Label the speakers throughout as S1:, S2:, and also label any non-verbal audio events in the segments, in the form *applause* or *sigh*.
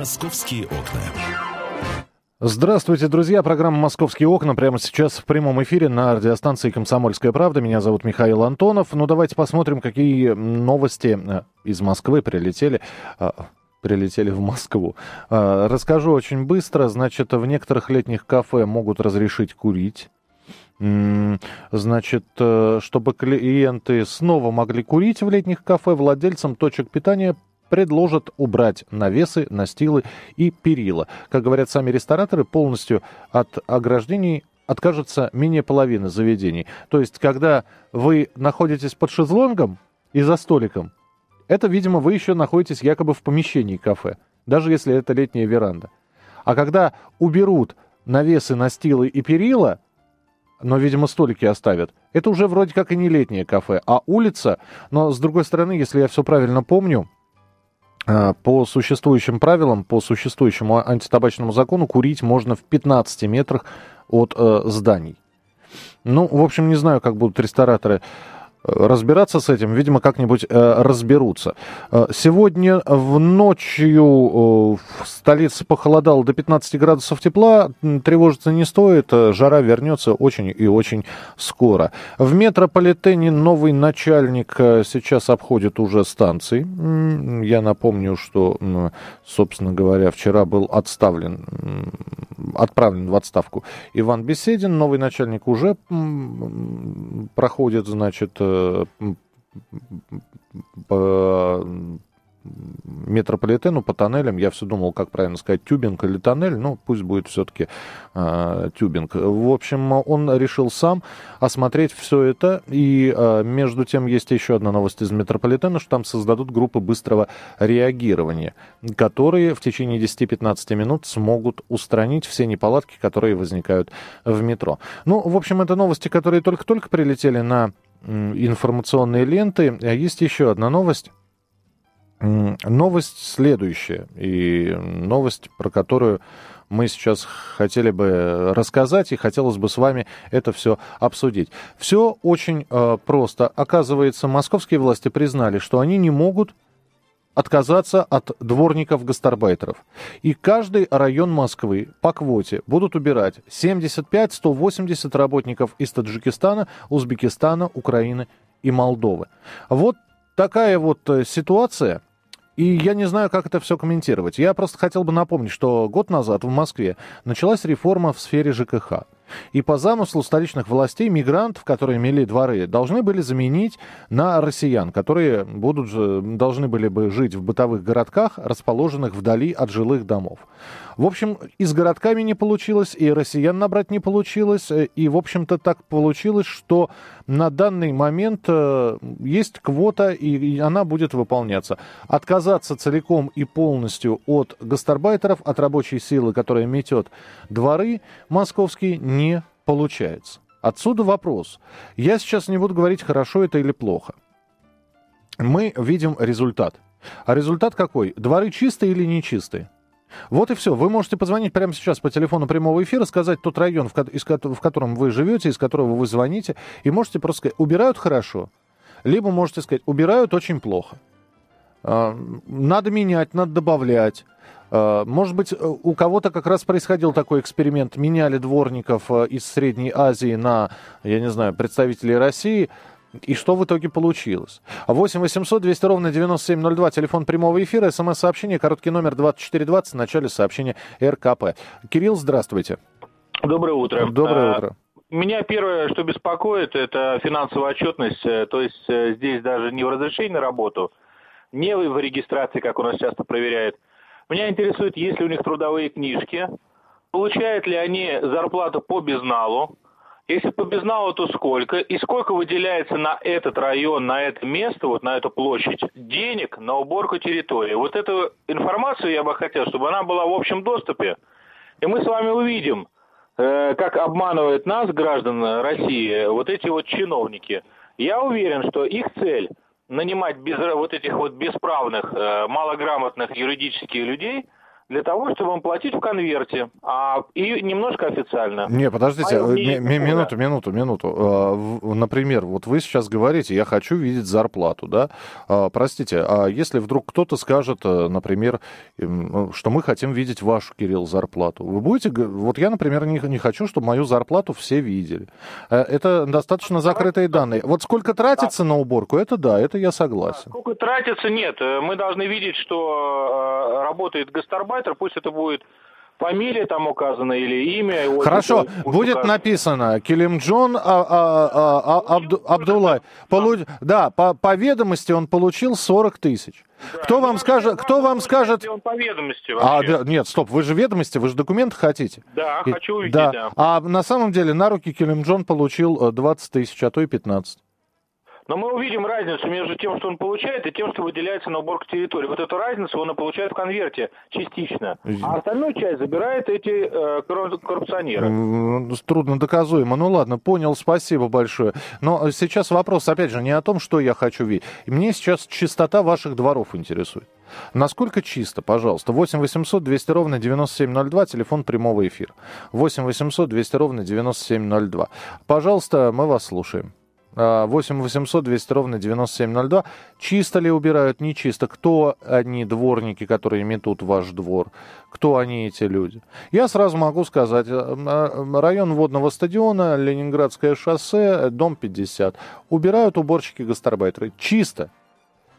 S1: «Московские окна».
S2: Здравствуйте, друзья. Программа «Московские окна» прямо сейчас в прямом эфире на радиостанции «Комсомольская правда». Меня зовут Михаил Антонов. Ну, давайте посмотрим, какие новости э, из Москвы прилетели э, прилетели в Москву. Э, расскажу очень быстро. Значит, в некоторых летних кафе могут разрешить курить. Значит, чтобы клиенты снова могли курить в летних кафе, владельцам точек питания предложат убрать навесы, настилы и перила. Как говорят сами рестораторы, полностью от ограждений откажется менее половины заведений. То есть, когда вы находитесь под шезлонгом и за столиком, это, видимо, вы еще находитесь якобы в помещении кафе, даже если это летняя веранда. А когда уберут навесы, настилы и перила, но, видимо, столики оставят. Это уже вроде как и не летнее кафе, а улица. Но, с другой стороны, если я все правильно помню, по существующим правилам, по существующему антитабачному закону курить можно в 15 метрах от э, зданий. Ну, в общем, не знаю, как будут рестораторы разбираться с этим, видимо, как-нибудь э, разберутся. Э, сегодня в ночью э, в столице похолодало до 15 градусов тепла, тревожиться не стоит, э, жара вернется очень и очень скоро. В метрополитене новый начальник э, сейчас обходит уже станции. Я напомню, что, собственно говоря, вчера был отставлен, отправлен в отставку Иван Беседин, новый начальник уже проходит, значит, по метрополитену, по тоннелям. Я все думал, как правильно сказать, тюбинг или тоннель. Ну, пусть будет все-таки э, тюбинг. В общем, он решил сам осмотреть все это. И э, между тем есть еще одна новость из метрополитена, что там создадут группы быстрого реагирования, которые в течение 10-15 минут смогут устранить все неполадки, которые возникают в метро. Ну, в общем, это новости, которые только-только прилетели на информационные ленты. А есть еще одна новость. Новость следующая. И новость, про которую мы сейчас хотели бы рассказать и хотелось бы с вами это все обсудить. Все очень э, просто. Оказывается, московские власти признали, что они не могут отказаться от дворников-гастарбайтеров. И каждый район Москвы по квоте будут убирать 75-180 работников из Таджикистана, Узбекистана, Украины и Молдовы. Вот такая вот э, ситуация. И я не знаю, как это все комментировать. Я просто хотел бы напомнить, что год назад в Москве началась реформа в сфере ЖКХ. И по замыслу столичных властей мигрантов, которые имели дворы, должны были заменить на россиян, которые будут, должны были бы жить в бытовых городках, расположенных вдали от жилых домов. В общем, и с городками не получилось, и россиян набрать не получилось, и, в общем-то, так получилось, что на данный момент э, есть квота, и она будет выполняться. Отказаться целиком и полностью от гастарбайтеров, от рабочей силы, которая метет дворы московские, не получается. Отсюда вопрос. Я сейчас не буду говорить, хорошо это или плохо. Мы видим результат. А результат какой? Дворы чистые или нечистые? Вот и все. Вы можете позвонить прямо сейчас по телефону прямого эфира, сказать тот район, в, из, в котором вы живете, из которого вы звоните, и можете просто сказать, убирают хорошо, либо можете сказать, убирают очень плохо. А, надо менять, надо добавлять. А, может быть, у кого-то как раз происходил такой эксперимент. Меняли дворников э, из Средней Азии на, я не знаю, представителей России – и что в итоге получилось? 8 800 200 ровно 9702, телефон прямого эфира, смс-сообщение, короткий номер 2420, в начале сообщения РКП. Кирилл, здравствуйте.
S3: Доброе утро.
S2: Доброе а, утро.
S3: Меня первое, что беспокоит, это финансовая отчетность. То есть э, здесь даже не в разрешении на работу, не в регистрации, как у нас часто проверяют. Меня интересует, есть ли у них трудовые книжки, получают ли они зарплату по безналу, если по безналу, то сколько? И сколько выделяется на этот район, на это место, вот на эту площадь, денег на уборку территории? Вот эту информацию я бы хотел, чтобы она была в общем доступе. И мы с вами увидим, э, как обманывают нас, граждан России, вот эти вот чиновники. Я уверен, что их цель нанимать без, вот этих вот бесправных, э, малограмотных юридических людей для того, чтобы им платить в конверте, а и немножко официально.
S2: Не, подождите, а, ми- минуту, минуту, минуту. А, например, вот вы сейчас говорите, я хочу видеть зарплату, да? А, простите, а если вдруг кто-то скажет, э, например, что мы хотим видеть вашу, Кирилл, зарплату, вы будете... Вот я, например, не, не хочу, чтобы мою зарплату все видели. Э, это достаточно закрытые данные. Вот сколько тратится на уборку, это да, это я согласен.
S3: Сколько тратится, нет. Э, мы должны видеть, что работает гастарбайт, гастарбайтер, пусть это будет фамилия там указана или имя.
S2: Хорошо, будет, будет написано Килимджон а, а, а, а, Абду, Абдулай. Полу... Да, по, по ведомости он получил 40 тысяч. Да, кто вам скажет, кто вам скажет...
S3: Он по ведомости
S2: А, да, нет, стоп, вы же ведомости, вы же документы хотите.
S3: Да, и, хочу увидеть, да. да.
S2: А на самом деле на руки Килимджон получил 20 э, тысяч, а то и 15.
S3: Но мы увидим разницу между тем, что он получает, и тем, что выделяется на уборку территории. Вот эту разницу он получает в конверте частично. А остальную часть забирают эти э, коррупционеры.
S2: Трудно доказуемо. Ну ладно, понял, спасибо большое. Но сейчас вопрос, опять же, не о том, что я хочу видеть. Мне сейчас чистота ваших дворов интересует. Насколько чисто, пожалуйста. 8 800 200 ровно 9702, телефон прямого эфира. 8 800 200 ровно 9702. Пожалуйста, мы вас слушаем. 8 800 200 ровно 9702. Чисто ли убирают, не чисто? Кто они, дворники, которые метут ваш двор? Кто они, эти люди? Я сразу могу сказать. Э, э, район водного стадиона, Ленинградское шоссе, дом 50. Убирают уборщики-гастарбайтеры. Чисто.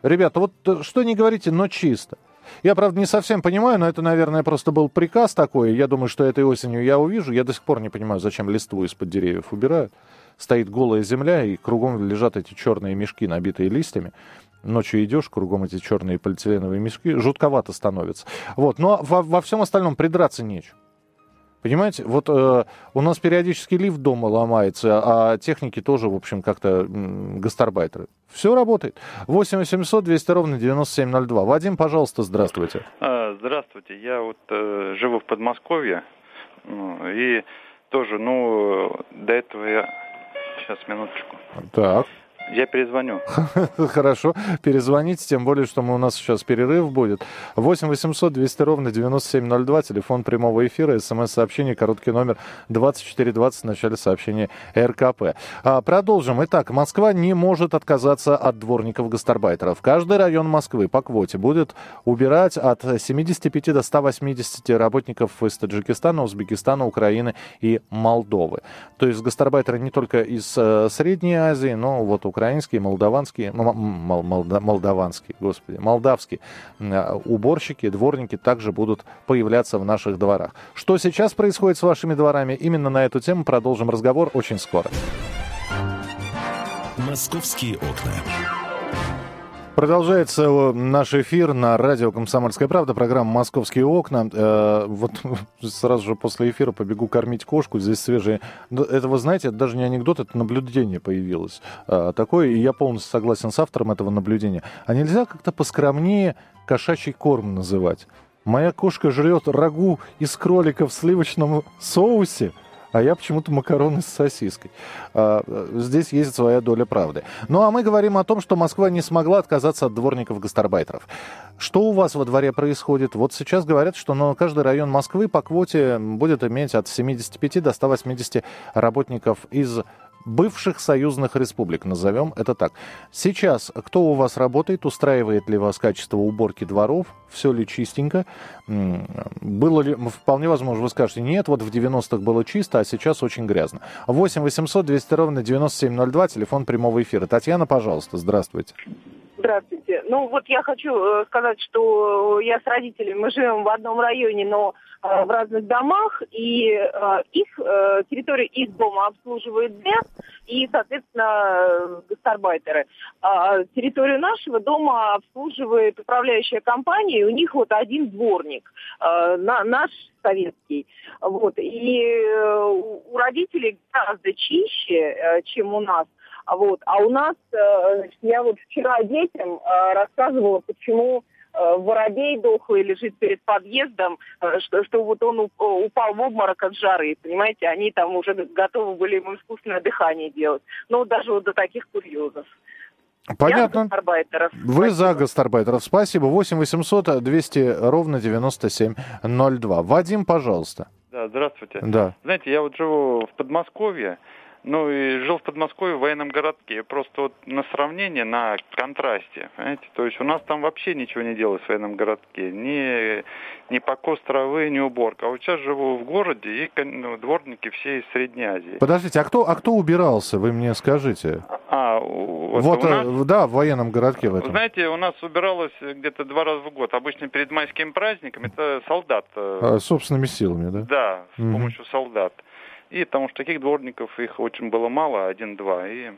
S2: Ребята, вот э, что не говорите, но чисто. Я, правда, не совсем понимаю, но это, наверное, просто был приказ такой. Я думаю, что этой осенью я увижу. Я до сих пор не понимаю, зачем листву из-под деревьев убирают стоит голая земля, и кругом лежат эти черные мешки, набитые листьями. Ночью идешь, кругом эти черные полиэтиленовые мешки, жутковато становится. Вот, но во, во всем остальном придраться нечего. Понимаете, вот э, у нас периодически лифт дома ломается, а техники тоже, в общем, как-то гастарбайтеры. Все работает. 8 800 200 ровно 9702. Вадим, пожалуйста, здравствуйте.
S1: А, здравствуйте. Я вот э, живу в Подмосковье. Ну, и тоже, ну, до этого я Сейчас, минуточку.
S2: Так.
S1: Я перезвоню. *laughs*
S2: Хорошо, перезвоните, тем более, что мы, у нас сейчас перерыв будет. 8 800 200 ровно 9702, телефон прямого эфира, смс-сообщение, короткий номер 2420 в начале сообщения РКП. А, продолжим. Итак, Москва не может отказаться от дворников-гастарбайтеров. Каждый район Москвы по квоте будет убирать от 75 до 180 работников из Таджикистана, Узбекистана, Украины и Молдовы. То есть гастарбайтеры не только из э, Средней Азии, но вот украинские, молдаванские, мол, молда, молдаванские, господи, молдавские э, уборщики, дворники также будут появляться в наших дворах. Что сейчас происходит с вашими дворами? Именно на эту тему продолжим разговор очень скоро.
S4: Московские окна.
S2: Продолжается наш эфир на радио «Комсомольская правда», программа «Московские окна». Э, вот *laughs* сразу же после эфира побегу кормить кошку, здесь свежие. Это, вы знаете, это даже не анекдот, это наблюдение появилось э, такое, и я полностью согласен с автором этого наблюдения. А нельзя как-то поскромнее кошачий корм называть? Моя кошка жрет рагу из кролика в сливочном соусе – а я почему-то макароны с сосиской. А, здесь есть своя доля правды. Ну а мы говорим о том, что Москва не смогла отказаться от дворников-гастарбайтеров. Что у вас во дворе происходит? Вот сейчас говорят, что ну, каждый район Москвы по квоте будет иметь от 75 до 180 работников из бывших союзных республик, назовем это так. Сейчас кто у вас работает, устраивает ли вас качество уборки дворов, все ли чистенько? Было ли, вполне возможно, вы скажете, нет, вот в 90-х было чисто, а сейчас очень грязно. 8 800 200 ровно 9702, телефон прямого эфира. Татьяна, пожалуйста, здравствуйте.
S5: Здравствуйте. Ну вот я хочу э, сказать, что я с родителями, мы живем в одном районе, но в разных домах, и э, их территорию их дома обслуживает ДЭС и, соответственно, гастарбайтеры. А территорию нашего дома обслуживает управляющая компания, и у них вот один дворник, на, наш советский. Вот. И у родителей гораздо чище, чем у нас. Вот. А у нас, э, я вот вчера детям э, рассказывала, почему э, воробей дохлый лежит перед подъездом, что, что вот он упал в обморок от жары, понимаете, они там уже готовы были ему искусственное дыхание делать. Ну, даже вот до таких курьезов.
S2: Понятно. Вы за гастарбайтеров. Спасибо. 8 800 200 ровно 9702. Вадим, пожалуйста.
S1: Да, здравствуйте.
S2: Да.
S1: Знаете, я вот живу в Подмосковье, ну и жил в Подмосковье в военном городке. Просто вот на сравнение, на контрасте, понимаете? То есть у нас там вообще ничего не делают в военном городке. Ни, ни покос травы, ни уборка. А вот сейчас живу в городе, и ну, дворники все из Средней Азии.
S2: Подождите, а кто, а кто убирался, вы мне скажите?
S1: А, вот,
S2: вот
S1: у нас,
S2: э, да, в военном городке в этом.
S1: Знаете, у нас убиралось где-то два раза в год. Обычно перед майским праздником это солдат. э,
S2: А, собственными силами, да?
S1: Да, с помощью солдат. И потому что таких дворников их очень было мало, один-два, и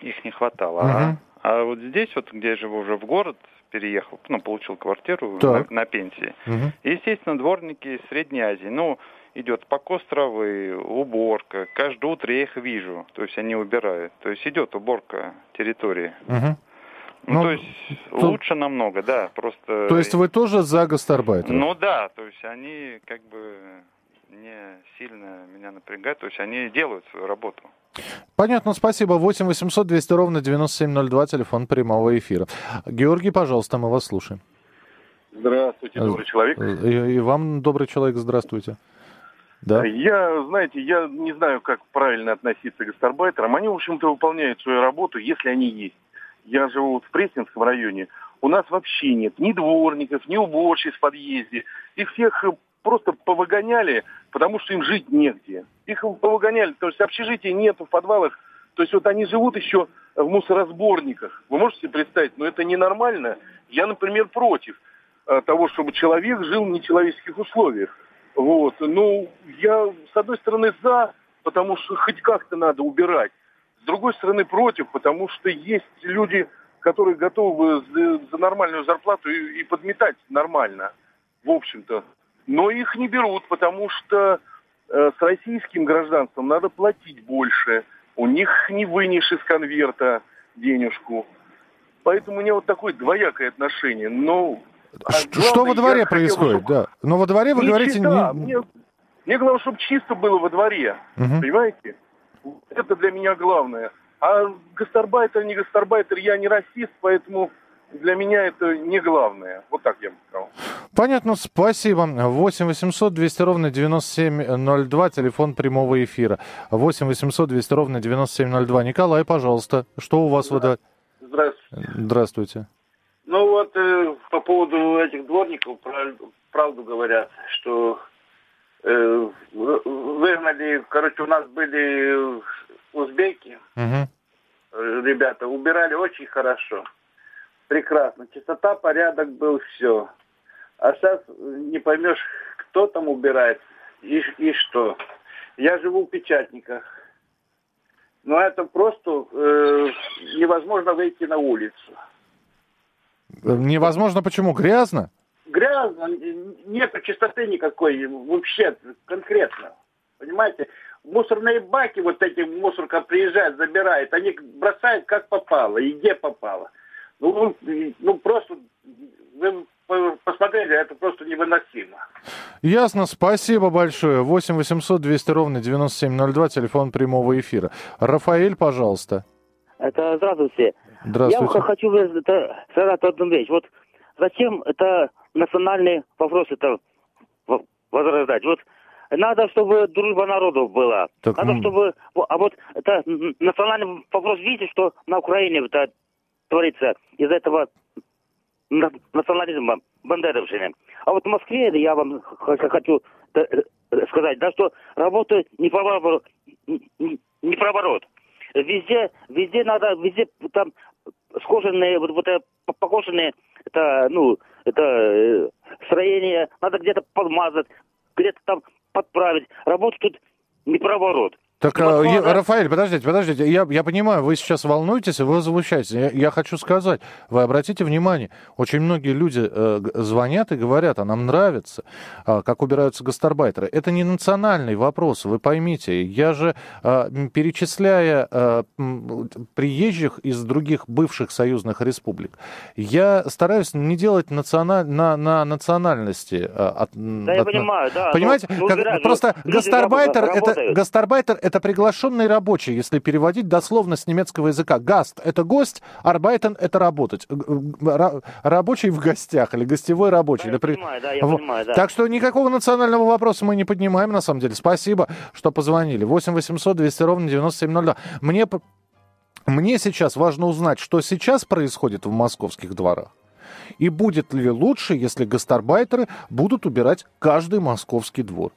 S1: их не хватало. А,
S2: Мгм.
S1: а вот здесь, вот где я живу уже в город, переехал, ну, получил квартиру на,
S2: Так.
S1: на пенсии.
S2: Мгм.
S1: И, естественно, дворники из Средней Азии. Ну, идет покос травы, уборка. Каждое утро я их вижу. То есть они убирают. То есть идет уборка территории.
S2: Мгм.
S1: Ну,
S2: Ну,
S1: то есть
S2: тут-
S1: лучше намного, да. Просто.
S2: То есть вы тоже за гастарбайтеров?
S1: Ну да, то есть они как бы не сильно меня напрягают, то есть они делают свою работу.
S2: Понятно, спасибо. 8 800 200 ровно 9702, телефон прямого эфира. Георгий, пожалуйста, мы вас слушаем.
S4: Здравствуйте, добрый человек.
S2: И, и вам, добрый человек, здравствуйте. Да?
S4: Я, знаете, я не знаю, как правильно относиться к гастарбайтерам. Они, в общем-то, выполняют свою работу, если они есть. Я живу вот в Пресненском районе. У нас вообще нет ни дворников, ни уборщиц в подъезде. Их всех э, просто повыгоняли, потому что им жить негде. Их повыгоняли, то есть общежития нету в подвалах. То есть вот они живут еще в мусоросборниках. Вы можете себе представить? Но это ненормально. Я, например, против э, того, чтобы человек жил в нечеловеческих условиях. Вот. Ну, я, с одной стороны, за, потому что хоть как-то надо убирать. С другой стороны, против, потому что есть люди, которые готовы за, нормальную зарплату и подметать нормально, в общем-то. Но их не берут, потому что э, с российским гражданством надо платить больше. У них не вынешь из конверта денежку. Поэтому у меня вот такое двоякое отношение. Но а
S2: Ш-
S4: главное,
S2: Что во дворе
S4: я хотел бы,
S2: происходит?
S4: чтоб-
S2: Да. Но во дворе вы
S4: не
S2: говорите...
S4: чиста.
S2: не-
S4: Мне, мне главное, чтобы чисто было во дворе.
S2: Мгм.
S4: Понимаете? Это для меня главное. А гастарбайтер, не гастарбайтер, я не расист, поэтому для меня это не главное. Вот так я бы сказал.
S2: Понятно, спасибо. 8 800 200 ровно 9702, телефон прямого эфира. 8 800 200 ровно 9702. Николай, пожалуйста, что у вас дворе?
S6: Здравствуйте.
S2: Здравствуйте.
S6: Ну вот э, по поводу этих дворников, прав- правду говорят, что э, выгнали, короче, у нас были узбеки, э, ребята, убирали очень хорошо. Прекрасно. Чистота, порядок был, все. А сейчас не поймешь, кто там убирает и, и что. Я живу в Печатниках. Но это просто э, невозможно выйти на улицу.
S2: Невозможно, почему? Грязно?
S6: грязно, нет чистоты никакой, вообще конкретно. Понимаете? Мусорные баки, вот эти мусорка приезжает, забирает, они бросают как попало и где попало. Ну, ну просто, вы по- посмотрели, это просто невыносимо.
S2: Ясно, спасибо большое. 8 800 200 ровно 9702, телефон прямого эфира. Рафаэль, пожалуйста.
S7: Это здравствуйте. Я
S2: Здравствуйте.
S7: х- хочу это, сказать одну вещь. Вот зачем это национальный вопрос это возрождать? Вот надо, чтобы дружба народов была.
S2: Так,
S7: надо, чтобы... во- А вот это национальный вопрос, видите, что на Украине это творится из этого на- национализма, бандеровщины. А вот в Москве, я вам хочу э, э, сказать, да, что работает не поворот, не поворот. Везде, везде надо, везде там скошенные, вот, вот п- покошенные, это, ну, это э, строение, надо где-то подмазать, где-то там подправить. Работа тут не поворот.
S2: Так,
S7: Вот
S2: а, е-
S7: надо-
S2: Рафаэль, подождите, подождите. Я, я понимаю, вы сейчас волнуетесь, и вы возмущаетесь. Я, я хочу сказать, вы обратите внимание, очень многие люди э, звонят и говорят, а нам нравится, а, как убираются гастарбайтеры. Это не национальный вопрос, вы поймите. Я же, а, м, перечисляя а, м, приезжих из других бывших союзных республик, я стараюсь не делать национа- на, на национальности. а, от-
S7: Да, я
S2: от-
S7: понимаю, да.
S2: Понимаете,
S7: ну, ну,
S2: как- просто
S7: ну, люди
S2: гастарбайтер, это, гастарбайтер это приглашенный рабочий, если переводить дословно с немецкого языка. Гаст – это гость, арбайтен – это работать. Рабочий в гостях или гостевой рабочий.
S7: Да, я понимаю, да, я
S2: вот.
S7: понимаю, да.
S2: Так что никакого национального вопроса мы не поднимаем, на самом деле. Спасибо, что позвонили. 8 800 200 ровно 9702. Мне, мне сейчас важно узнать, что сейчас происходит в московских дворах. И будет ли лучше, если гастарбайтеры будут убирать каждый московский двор?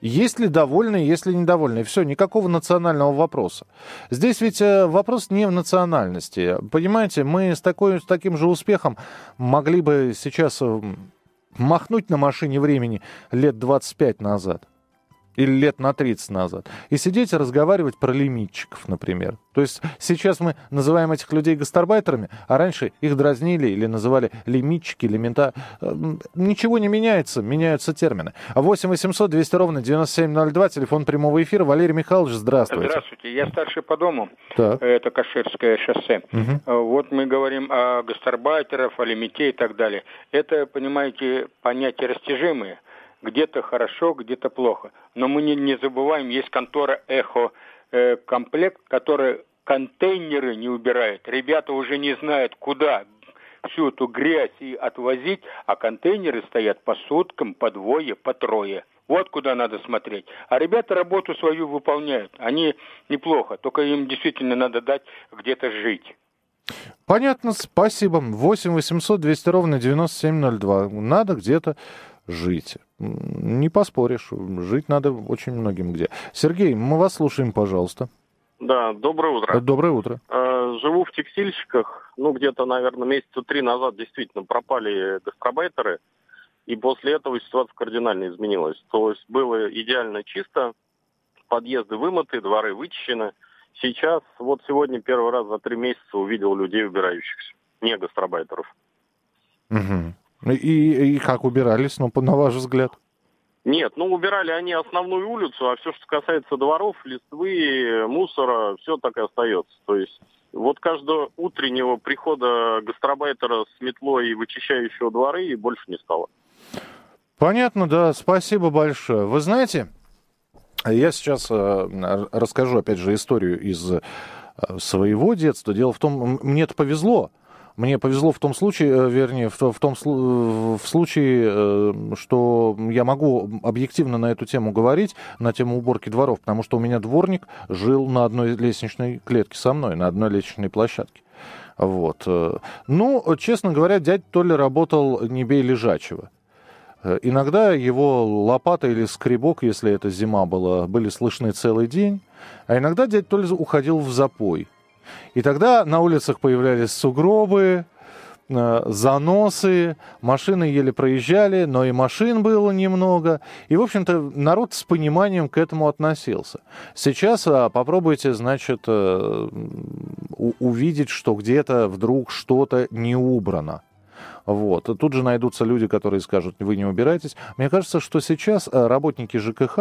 S2: Есть ли довольные, есть ли недовольные? Все, никакого национального вопроса. Здесь ведь э, вопрос не в национальности. Понимаете, мы с, такой, с таким же успехом могли бы сейчас э, махнуть на машине времени лет 25 назад или лет на 30 назад, и сидеть и разговаривать про лимитчиков, например. То есть сейчас мы называем этих людей гастарбайтерами, а раньше их дразнили или называли лимитчики, лимита. Ничего не меняется, меняются термины. 8 800 200 ровно 9702, телефон прямого эфира. Валерий Михайлович, здравствуйте.
S8: Здравствуйте, я старший по дому.
S2: Так.
S8: Это Каширское шоссе.
S2: Угу.
S8: Вот мы говорим о гастарбайтерах, о лимите и так далее. Это, понимаете, понятия растяжимые где-то хорошо, где-то плохо. Но мы не, не забываем, есть контора «Эхо э, комплект», которая контейнеры не убирает. Ребята уже не знают, куда всю эту грязь и отвозить, а контейнеры стоят по суткам, по двое, по трое. Вот куда надо смотреть. А ребята работу свою выполняют. Они неплохо, только им действительно надо дать где-то жить.
S2: Понятно, спасибо. 8 800 200 ровно 9702. Надо где-то жить. Не поспоришь, жить надо очень многим где. Сергей, мы вас слушаем, пожалуйста.
S9: Да, доброе утро.
S2: Доброе утро.
S9: Э, живу в текстильщиках. Ну, где-то, наверное, месяца три назад действительно пропали гастробайтеры. И после этого ситуация кардинально изменилась. То есть было идеально чисто, подъезды вымыты, дворы вычищены. Сейчас, вот сегодня первый раз за три месяца увидел людей убирающихся, не гастробайтеров.
S2: Угу. И, и как убирались, ну, на ваш взгляд?
S9: Нет, ну убирали они основную улицу, а все, что касается дворов, листвы, мусора, все так и остается. То есть вот каждого утреннего прихода гастробайтера с метлой и вычищающего дворы и больше не стало.
S2: Понятно, да, спасибо большое. Вы знаете, я сейчас э, расскажу, опять же, историю из э, своего детства. Дело в том, мне это повезло. Мне повезло в том случае, э, вернее, в, в том в случае, э, что я могу объективно на эту тему говорить, на тему уборки дворов, потому что у меня дворник жил на одной лестничной клетке со мной, на одной лестничной площадке. Вот. Э, ну, честно говоря, дядь Толя работал не бей лежачего. Иногда его лопата или скребок, если это зима была, были слышны целый день, а иногда дядь Толя уходил в запой – и тогда на улицах появлялись сугробы, э, заносы, машины еле проезжали, но и машин было немного. И, в общем-то, народ с пониманием к этому относился. Сейчас а, попробуйте, значит, а, увидеть, что где-то вдруг что-то не убрано. Вот. Тут же найдутся люди, которые скажут, вы не убирайтесь. Мне кажется, что сейчас э, работники ЖКХ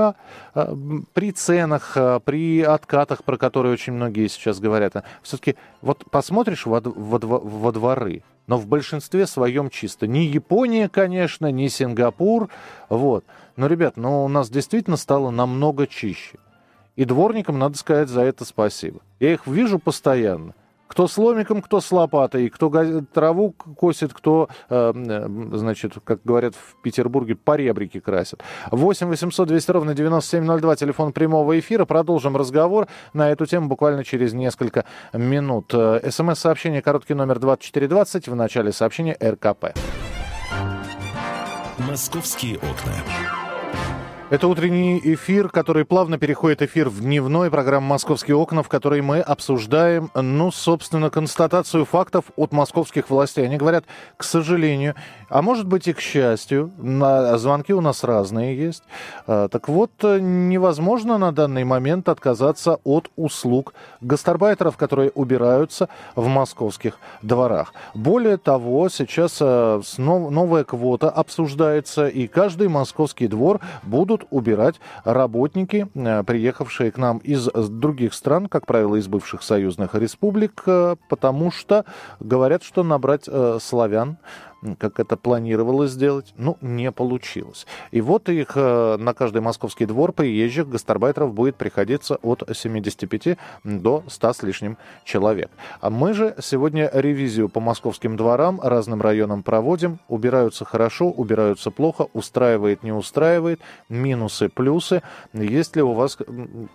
S2: э, при ценах, э, при откатах, про которые очень многие сейчас говорят, все-таки вот посмотришь во, во, во дворы, но в большинстве своем чисто. Не Япония, конечно, не Сингапур, вот. Но, ребят, ну у нас действительно стало намного чище. И дворникам надо сказать за это спасибо. Я их вижу постоянно. Кто с ломиком, кто с лопатой, кто траву косит, кто, э, значит, как говорят в Петербурге, поребрики красит. 8 800 200 ровно 9702, телефон прямого эфира. Продолжим разговор на эту тему буквально через несколько минут. Э, СМС-сообщение, короткий номер 2420, в начале сообщения РКП.
S10: «Московские окна».
S2: Это утренний эфир, который плавно переходит эфир в дневной программы «Московские окна», в которой мы обсуждаем, ну, собственно, констатацию фактов от московских властей. Они говорят, к сожалению, а может быть и к счастью, звонки у нас разные есть. А, так вот, невозможно на данный момент отказаться от услуг гастарбайтеров, которые убираются в московских дворах. Более того, сейчас а, новая квота обсуждается, и каждый московский двор будут будут убирать работники, э, приехавшие к нам из других стран, как правило, из бывших союзных республик, э, потому что говорят, что набрать э, славян как это планировалось сделать, ну, не получилось. И вот их э, на каждый московский двор приезжих гастарбайтеров будет приходиться от 75 до 100 с лишним человек. А мы же сегодня ревизию по московским дворам, разным районам проводим. Убираются хорошо, убираются плохо, устраивает, не устраивает, минусы, плюсы. Есть ли у вас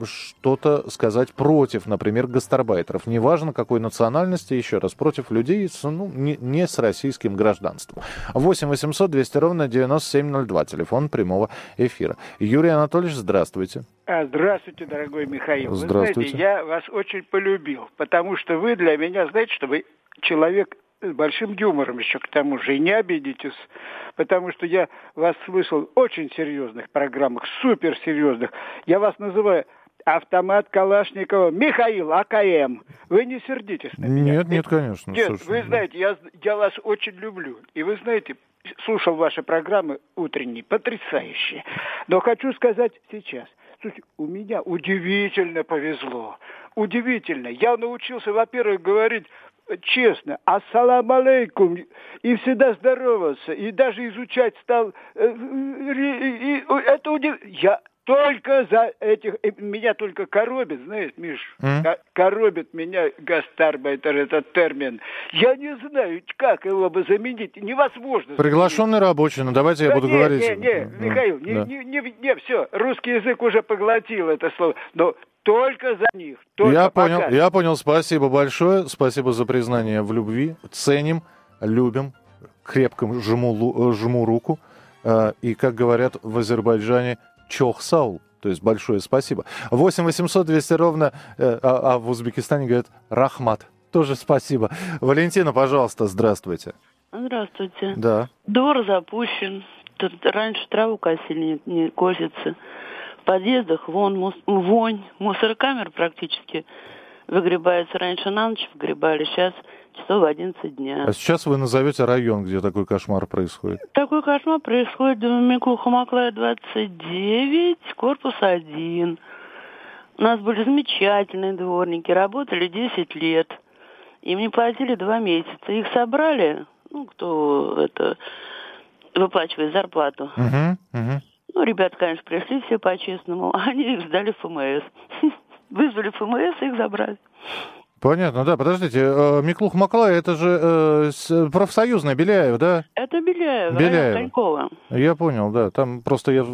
S2: что-то сказать против, например, гастарбайтеров? Неважно, какой национальности, еще раз, против людей ну, не, не с российским гражданством. 8 800 200 ровно 9702, телефон прямого эфира. Юрий Анатольевич, здравствуйте.
S10: А, здравствуйте, дорогой Михаил.
S2: Здравствуйте.
S10: Вы знаете, я вас очень полюбил, потому что вы для меня, знаете, что вы человек с большим юмором еще к тому же, и не обидитесь, потому что я вас слышал в очень серьезных программах, супер серьезных. Я вас называю автомат Калашникова Михаил АКМ. Вы не сердитесь на меня?
S2: Нет, нет, конечно.
S10: Нет, слушай, вы знаете, я, я вас очень люблю. И вы знаете, слушал ваши программы утренние, потрясающие. Но хочу сказать сейчас. Слушайте, у меня удивительно повезло. Удивительно. Я научился, во-первых, говорить честно, ассалам алейкум, и всегда здоровался, и даже изучать стал. Э, это удив... Я только за этих... Меня только коробит, знаешь, Миш, mm? коробит меня гастарбайтер, этот термин. Я не знаю, как его бы заменить. Невозможно.
S2: Приглашенный заменить. рабочий, ну давайте да я буду
S10: не,
S2: говорить.
S10: Не, не, Михаил, да. не, не, не, не, все, русский язык уже поглотил это слово. Но только за них. Только
S2: я понял, я понял. Спасибо большое. Спасибо за признание в любви. Ценим, любим, крепко жму, жму руку. Э, и, как говорят в Азербайджане, Чохсаул. То есть большое спасибо. 8 800 200 ровно, э, а, а в Узбекистане говорят Рахмат. Тоже спасибо. Валентина, пожалуйста, здравствуйте.
S11: Здравствуйте.
S2: Да.
S11: Двор запущен. Тут раньше траву косили, не, не косится. В подъездах вон, мус, вонь. Мусорокамер практически выгребается. Раньше на ночь выгребали, сейчас часов в 11 дня.
S2: А сейчас вы назовете район, где такой кошмар происходит?
S11: Такой кошмар происходит в Микуха Маклая 29, корпус 1. У нас были замечательные дворники, работали 10 лет. Им не платили два месяца. Их собрали, ну, кто это выплачивает зарплату.
S2: Uh-huh, uh-huh.
S11: Ну, ребята, конечно, пришли все по-честному, *laughs* они их сдали в ФМС. *laughs* Вызвали ФМС и их забрали.
S2: Понятно, да. Подождите, э, Миклух Маклай, это же э, профсоюзная Беляев, да?
S11: Это Беляев,
S2: Беляев.
S11: Конькова.
S2: Я понял, да. Там просто я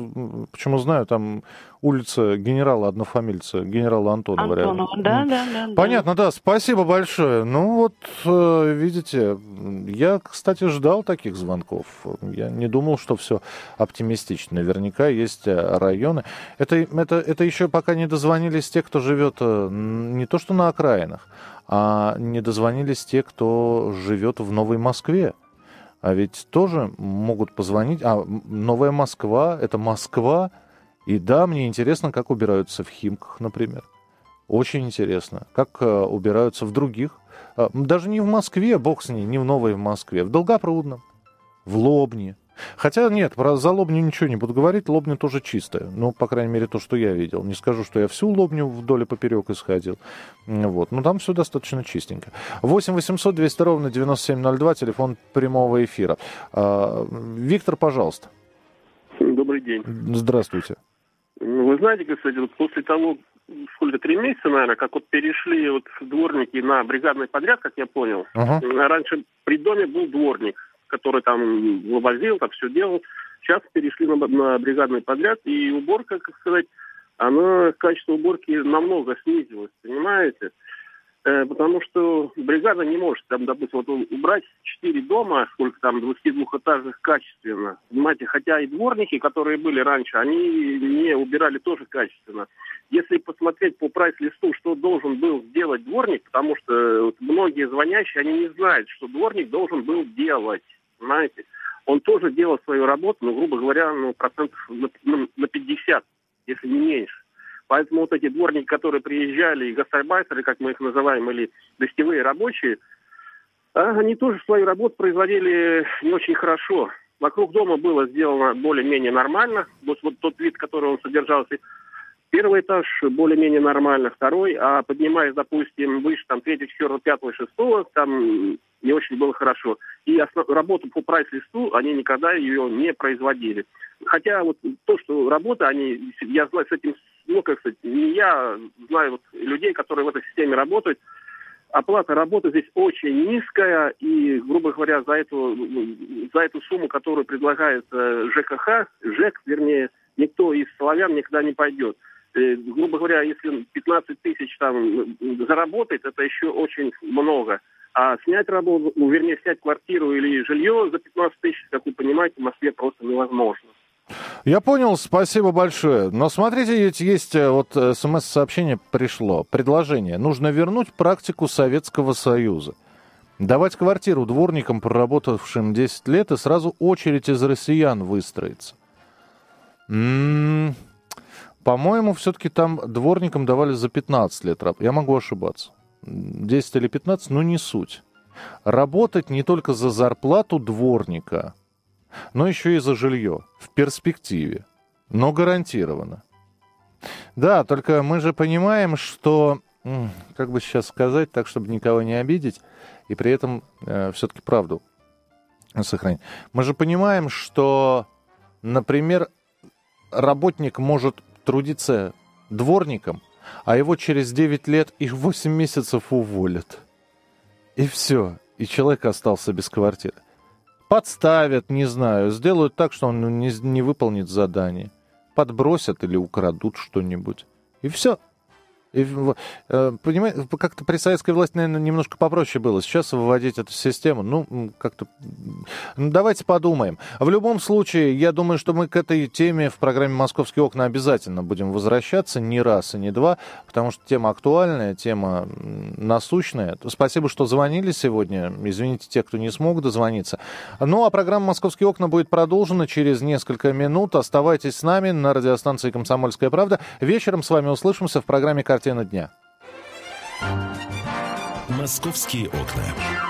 S2: почему знаю, там улица генерала однофамильца, генерала Антонова.
S11: Антонова, да, да, да.
S2: Понятно, да. Спасибо большое. Ну вот, э, видите, я, кстати, ждал таких звонков. Я не думал, что все оптимистично. Наверняка есть э, районы. Это, это, это еще пока не дозвонились те, кто живет не то что на окраинах, а не дозвонились те, кто живет в Новой Москве. А ведь тоже могут позвонить. А Новая Москва, это Москва, и да, мне интересно, как убираются в Химках, например. Очень интересно, как э, убираются в других. Э, даже не в Москве, бог с ней, не в Новой в Москве, в Долгопрудном, в Лобне. Хотя нет, про за Лобню ничего не буду говорить, Лобня тоже чистая. Ну, по крайней мере, то, что я видел. Не скажу, что я всю Лобню вдоль и поперек исходил. Вот. Но там все достаточно чистенько. 8 800 200 ровно 9702, телефон прямого эфира. А, Виктор, пожалуйста.
S12: Добрый день.
S2: Здравствуйте.
S12: Вы знаете, кстати, вот после того, сколько, три месяца, наверное, как вот перешли вот дворники на бригадный подряд, как я понял. Uh-huh. Раньше при доме был дворник, который там вывозил, так все делал. Сейчас перешли на, на бригадный подряд, и уборка, как сказать, она, качество уборки намного снизилось, понимаете? Э, потому что бригада не может, там, допустим, вот убрать четыре дома, сколько там, 22-этажных качественно. Понимаете, хотя и дворники, которые были раньше, они не убирали тоже качественно. Если посмотреть по прайс-листу, что должен был сделать дворник, потому что вот, многие звонящие, они не знают, что дворник должен был делать, понимаете. Он тоже делал свою работу, ну, грубо говоря, ну, процентов на, на 50, если не меньше. Поэтому вот эти дворники, которые приезжали, и гастарбайтеры, как мы их называем, или гостевые рабочие, а, они тоже свою работу производили не очень хорошо. Вокруг дома было сделано более-менее нормально. Вот, вот тот вид, который он содержался. Первый этаж более-менее нормально, второй, а поднимаясь, допустим, выше, там, третьего, четвертого, пятого, шестого, там не очень было хорошо. И основ... работу по прайс-листу они никогда ее не производили. Хотя вот то, что работа, они, я знаю с этим, ну, как сказать, не я знаю вот людей, которые в этой системе работают, оплата работы здесь очень низкая, и, грубо говоря, за эту, за эту сумму, которую предлагает э, ЖКХ, ЖЭК, вернее, никто из славян никогда не пойдет. Э, грубо говоря, если 15 тысяч там заработает, это еще очень много. А снять работу, ну, вернее, снять квартиру или жилье за 15 тысяч, как вы понимаете, в Москве просто невозможно.
S2: Я понял, спасибо большое. Но смотрите, ведь есть э, вот э, смс-сообщение пришло, предложение. Нужно вернуть практику Советского Союза. Давать квартиру дворникам, проработавшим 10 лет, и сразу очередь из россиян выстроится. М-м-м. По-моему, все-таки там дворникам давали за 15 лет. Я могу ошибаться. 10 или 15, но не суть. Работать не только за зарплату дворника, но еще и за жилье в перспективе, но гарантированно. Да, только мы же понимаем, что, как бы сейчас сказать, так, чтобы никого не обидеть, и при этом э, все-таки правду сохранить. Мы же понимаем, что, например, работник может трудиться дворником, а его через 9 лет и 8 месяцев уволят. И все, и человек остался без квартиры подставят, не знаю, сделают так, что он не, не выполнит задание, подбросят или украдут что-нибудь. И все. Э, понимаете, как-то при советской власти, наверное, немножко попроще было. Сейчас выводить эту систему, ну, как-то... Ну, давайте подумаем. В любом случае, я думаю, что мы к этой теме в программе «Московские окна» обязательно будем возвращаться не раз и не два, потому что тема актуальная, тема насущная. Спасибо, что звонили сегодня. Извините те, кто не смог дозвониться. Ну, а программа «Московские окна» будет продолжена через несколько минут. Оставайтесь с нами на радиостанции «Комсомольская правда». Вечером с вами услышимся в программе «Картина дня».
S13: Московские окна.